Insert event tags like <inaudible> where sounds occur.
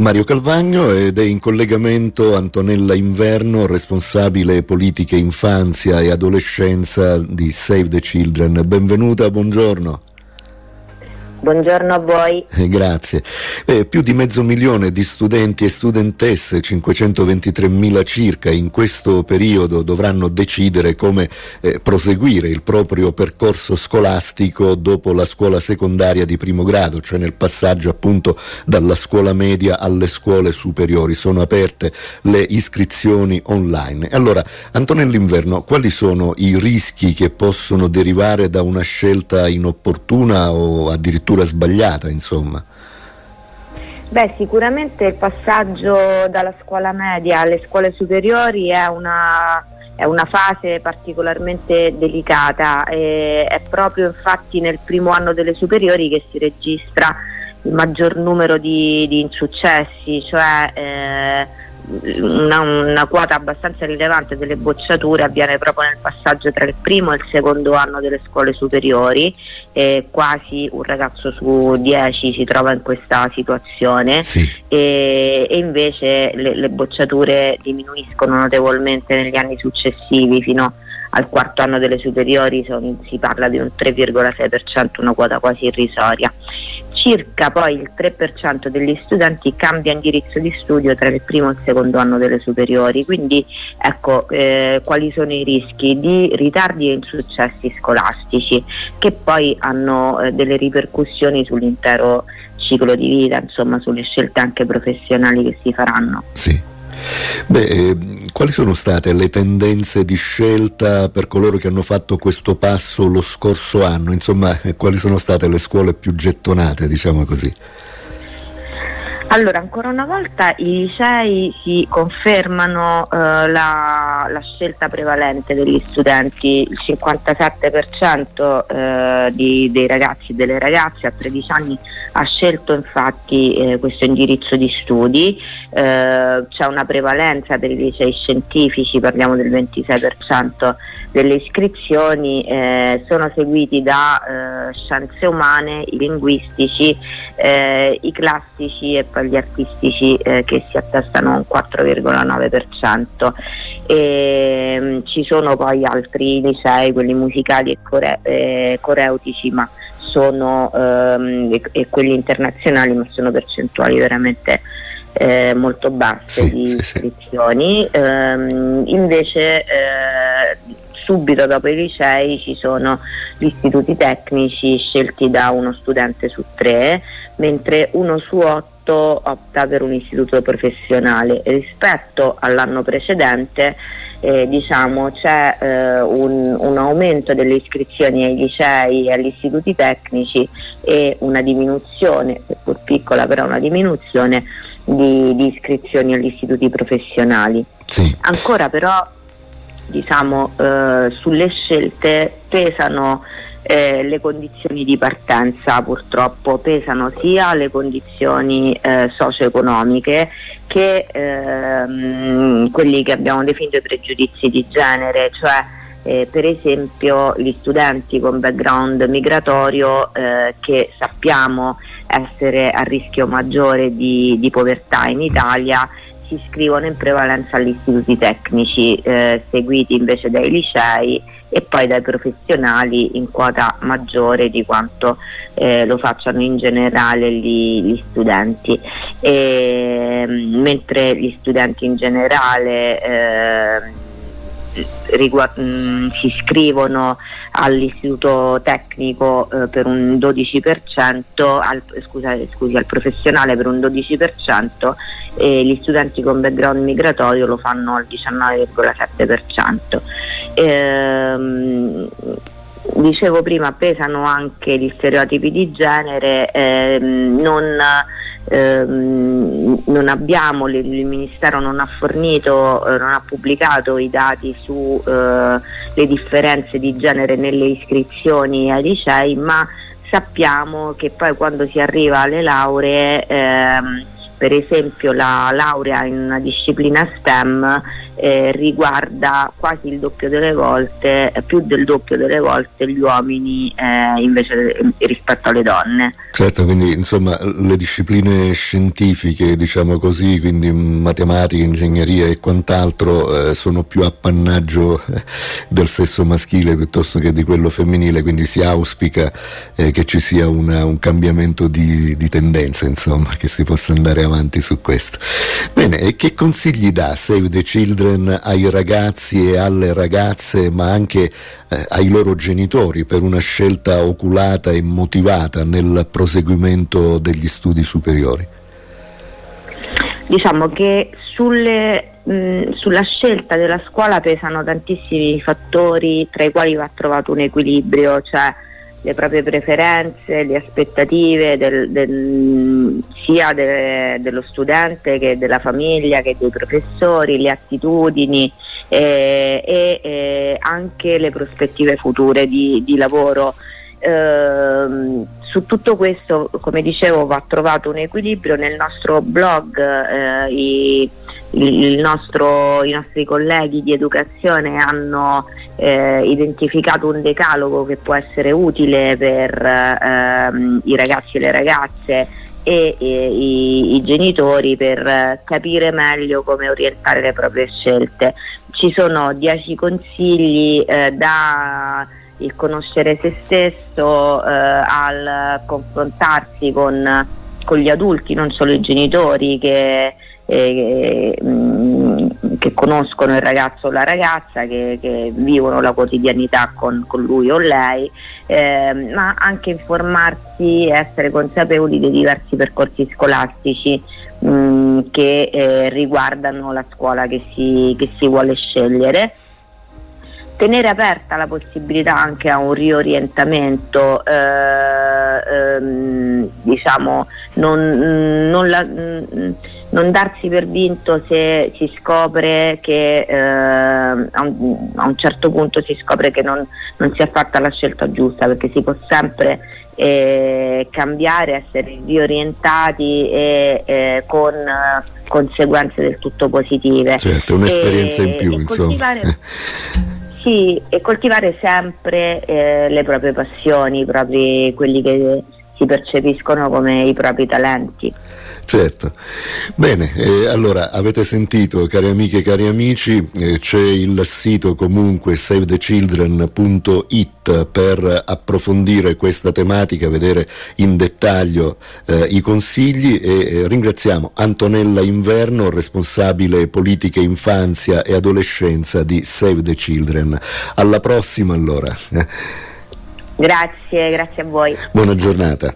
Mario Calvagno ed è in collegamento Antonella Inverno, responsabile politiche infanzia e adolescenza di Save the Children. Benvenuta, buongiorno. Buongiorno a voi. Eh, grazie. Eh, più di mezzo milione di studenti e studentesse, 523 mila circa, in questo periodo dovranno decidere come eh, proseguire il proprio percorso scolastico dopo la scuola secondaria di primo grado, cioè nel passaggio appunto dalla scuola media alle scuole superiori. Sono aperte le iscrizioni online. Allora, Antonello Inverno, quali sono i rischi che possono derivare da una scelta inopportuna o addirittura lettura sbagliata, insomma? Beh, sicuramente il passaggio dalla scuola media alle scuole superiori è una, è una fase particolarmente delicata è proprio infatti nel primo anno delle superiori che si registra il maggior numero di, di insuccessi, cioè eh, una, una, quota abbastanza rilevante delle bocciature avviene proprio nel passaggio tra il primo e il secondo anno delle scuole superiori e quasi un ragazzo su dieci si trova in questa situazione sì. e, e, invece le, le, bocciature diminuiscono notevolmente negli anni successivi fino al quarto anno delle superiori sono, si parla di un 3,6%, una quota quasi irrisoria circa poi il 3% degli studenti cambia indirizzo di studio tra il primo e il secondo anno delle superiori, quindi ecco eh, quali sono i rischi di ritardi e insuccessi scolastici che poi hanno eh, delle ripercussioni sull'intero ciclo di vita, insomma sulle scelte anche professionali che si faranno. Sì. Beh, eh, quali sono state le tendenze di scelta per coloro che hanno fatto questo passo lo scorso anno? Insomma, quali sono state le scuole più gettonate, diciamo così? Allora, ancora una volta i licei si confermano eh, la, la, scelta prevalente degli studenti, il 57% eh, di, dei ragazzi e delle ragazze a 13 anni ha scelto infatti eh, questo indirizzo di studi, eh, c'è una prevalenza per i licei scientifici, parliamo del 26% delle iscrizioni, eh, sono seguiti da eh, scienze umane, i linguistici, i classici e poi gli artistici eh, che si attestano a un 4,9%. E, mh, mm, ci sono poi altri licei, quelli musicali e core- eh, coreutici, ma sono, ehm, e, e, quelli internazionali, ma sono percentuali veramente eh, molto basse sì, di sì, iscrizioni. Sì. Ehm, invece eh, subito dopo i licei ci sono gli istituti tecnici scelti da uno studente su tre, mentre uno su otto opta per un istituto professionale. Rispetto all'anno precedente eh, diciamo, c'è eh, un, un, aumento delle iscrizioni ai licei e agli istituti tecnici e una diminuzione, seppur piccola però una diminuzione di, di iscrizioni agli istituti professionali. Sì. Ancora però diciamo, eh, sulle scelte pesano eh, le condizioni di partenza purtroppo. Pesano sia le condizioni eh, socio-economiche che ehm, quelli che abbiamo definito i pregiudizi di genere, cioè eh, per esempio gli studenti con background migratorio eh, che sappiamo essere a rischio maggiore di, di povertà in Italia si iscrivono in prevalenza agli istituti tecnici, eh, seguiti invece dai licei e poi dai professionali in quota maggiore di quanto eh, lo facciano in generale gli, gli studenti. E, mentre gli studenti in generale eh, riguard- mh, mm, si iscrivono all'istituto tecnico eh, per un 12%, al, scusate, scusi, al professionale per un 12% e gli studenti con background migratorio lo fanno al 19,7%. Ehm, dicevo prima pesano anche gli stereotipi di genere, ehm, non ehm, non abbiamo, il Ministero non ha fornito, eh, non ha pubblicato i dati sulle eh, differenze di genere nelle iscrizioni ai licei, ma sappiamo che poi quando si arriva alle lauree ehm, per esempio la laurea in una disciplina STEM eh, riguarda quasi il doppio delle volte, eh, più del doppio delle volte gli uomini eh, invece rispetto alle donne. Certo, quindi insomma le discipline scientifiche, diciamo così, quindi matematica, ingegneria e quant'altro, eh, sono più appannaggio eh, del sesso maschile piuttosto che di quello femminile, quindi si auspica eh, che ci sia una, un cambiamento di, di tendenza, insomma, che si possa andare avanti su questo. Bene, e che consigli dà Save the Children? ai ragazzi e alle ragazze, ma anche eh, ai loro genitori per una scelta oculata e motivata nel proseguimento degli studi superiori? Diciamo che sulle, mh, sulla scelta della scuola pesano tantissimi fattori tra i quali va trovato un equilibrio, cioè le proprie preferenze, le aspettative del, del, sia de, dello studente che della famiglia che dei professori, le attitudini eh, e eh, anche le prospettive future di, di lavoro. Eh, su tutto questo, come dicevo, va trovato un equilibrio nel nostro blog. Eh, i, nostro, I nostri colleghi di educazione hanno eh, identificato un decalogo che può essere utile per ehm, i ragazzi e le ragazze e, e i, i, genitori per capire meglio come orientare le proprie scelte. Ci sono dieci consigli eh, da il conoscere se stesso eh, al confrontarsi con, con, gli adulti, non solo i genitori che, eh, mm, che conoscono il ragazzo o la ragazza, che, che vivono la quotidianità con, con lui o lei, eh, ma anche informarsi e essere consapevoli dei diversi percorsi scolastici mh, mm, che eh, riguardano la scuola che si, che si vuole scegliere tenere aperta la possibilità anche a un riorientamento, eh, ehm, diciamo, non, non, la, non, darsi per vinto se si scopre che eh, a, un, a, un, certo punto si scopre che non, non, si è fatta la scelta giusta, perché si può sempre eh, cambiare, essere riorientati e eh, con conseguenze del tutto positive. Certo, un'esperienza e, in più, insomma. <laughs> Sì, e coltivare sempre eh, le proprie passioni, propri, quelli che si percepiscono come i propri talenti. Certo. Bene, eh, allora avete sentito cari amiche e cari amici, eh, c'è il sito comunque savethechildren.it per approfondire questa tematica, vedere in dettaglio eh, i consigli e eh, ringraziamo Antonella Inverno, responsabile politiche infanzia e adolescenza di Save the Children. Alla prossima allora. <laughs> Grazie, grazie a voi. Buona giornata.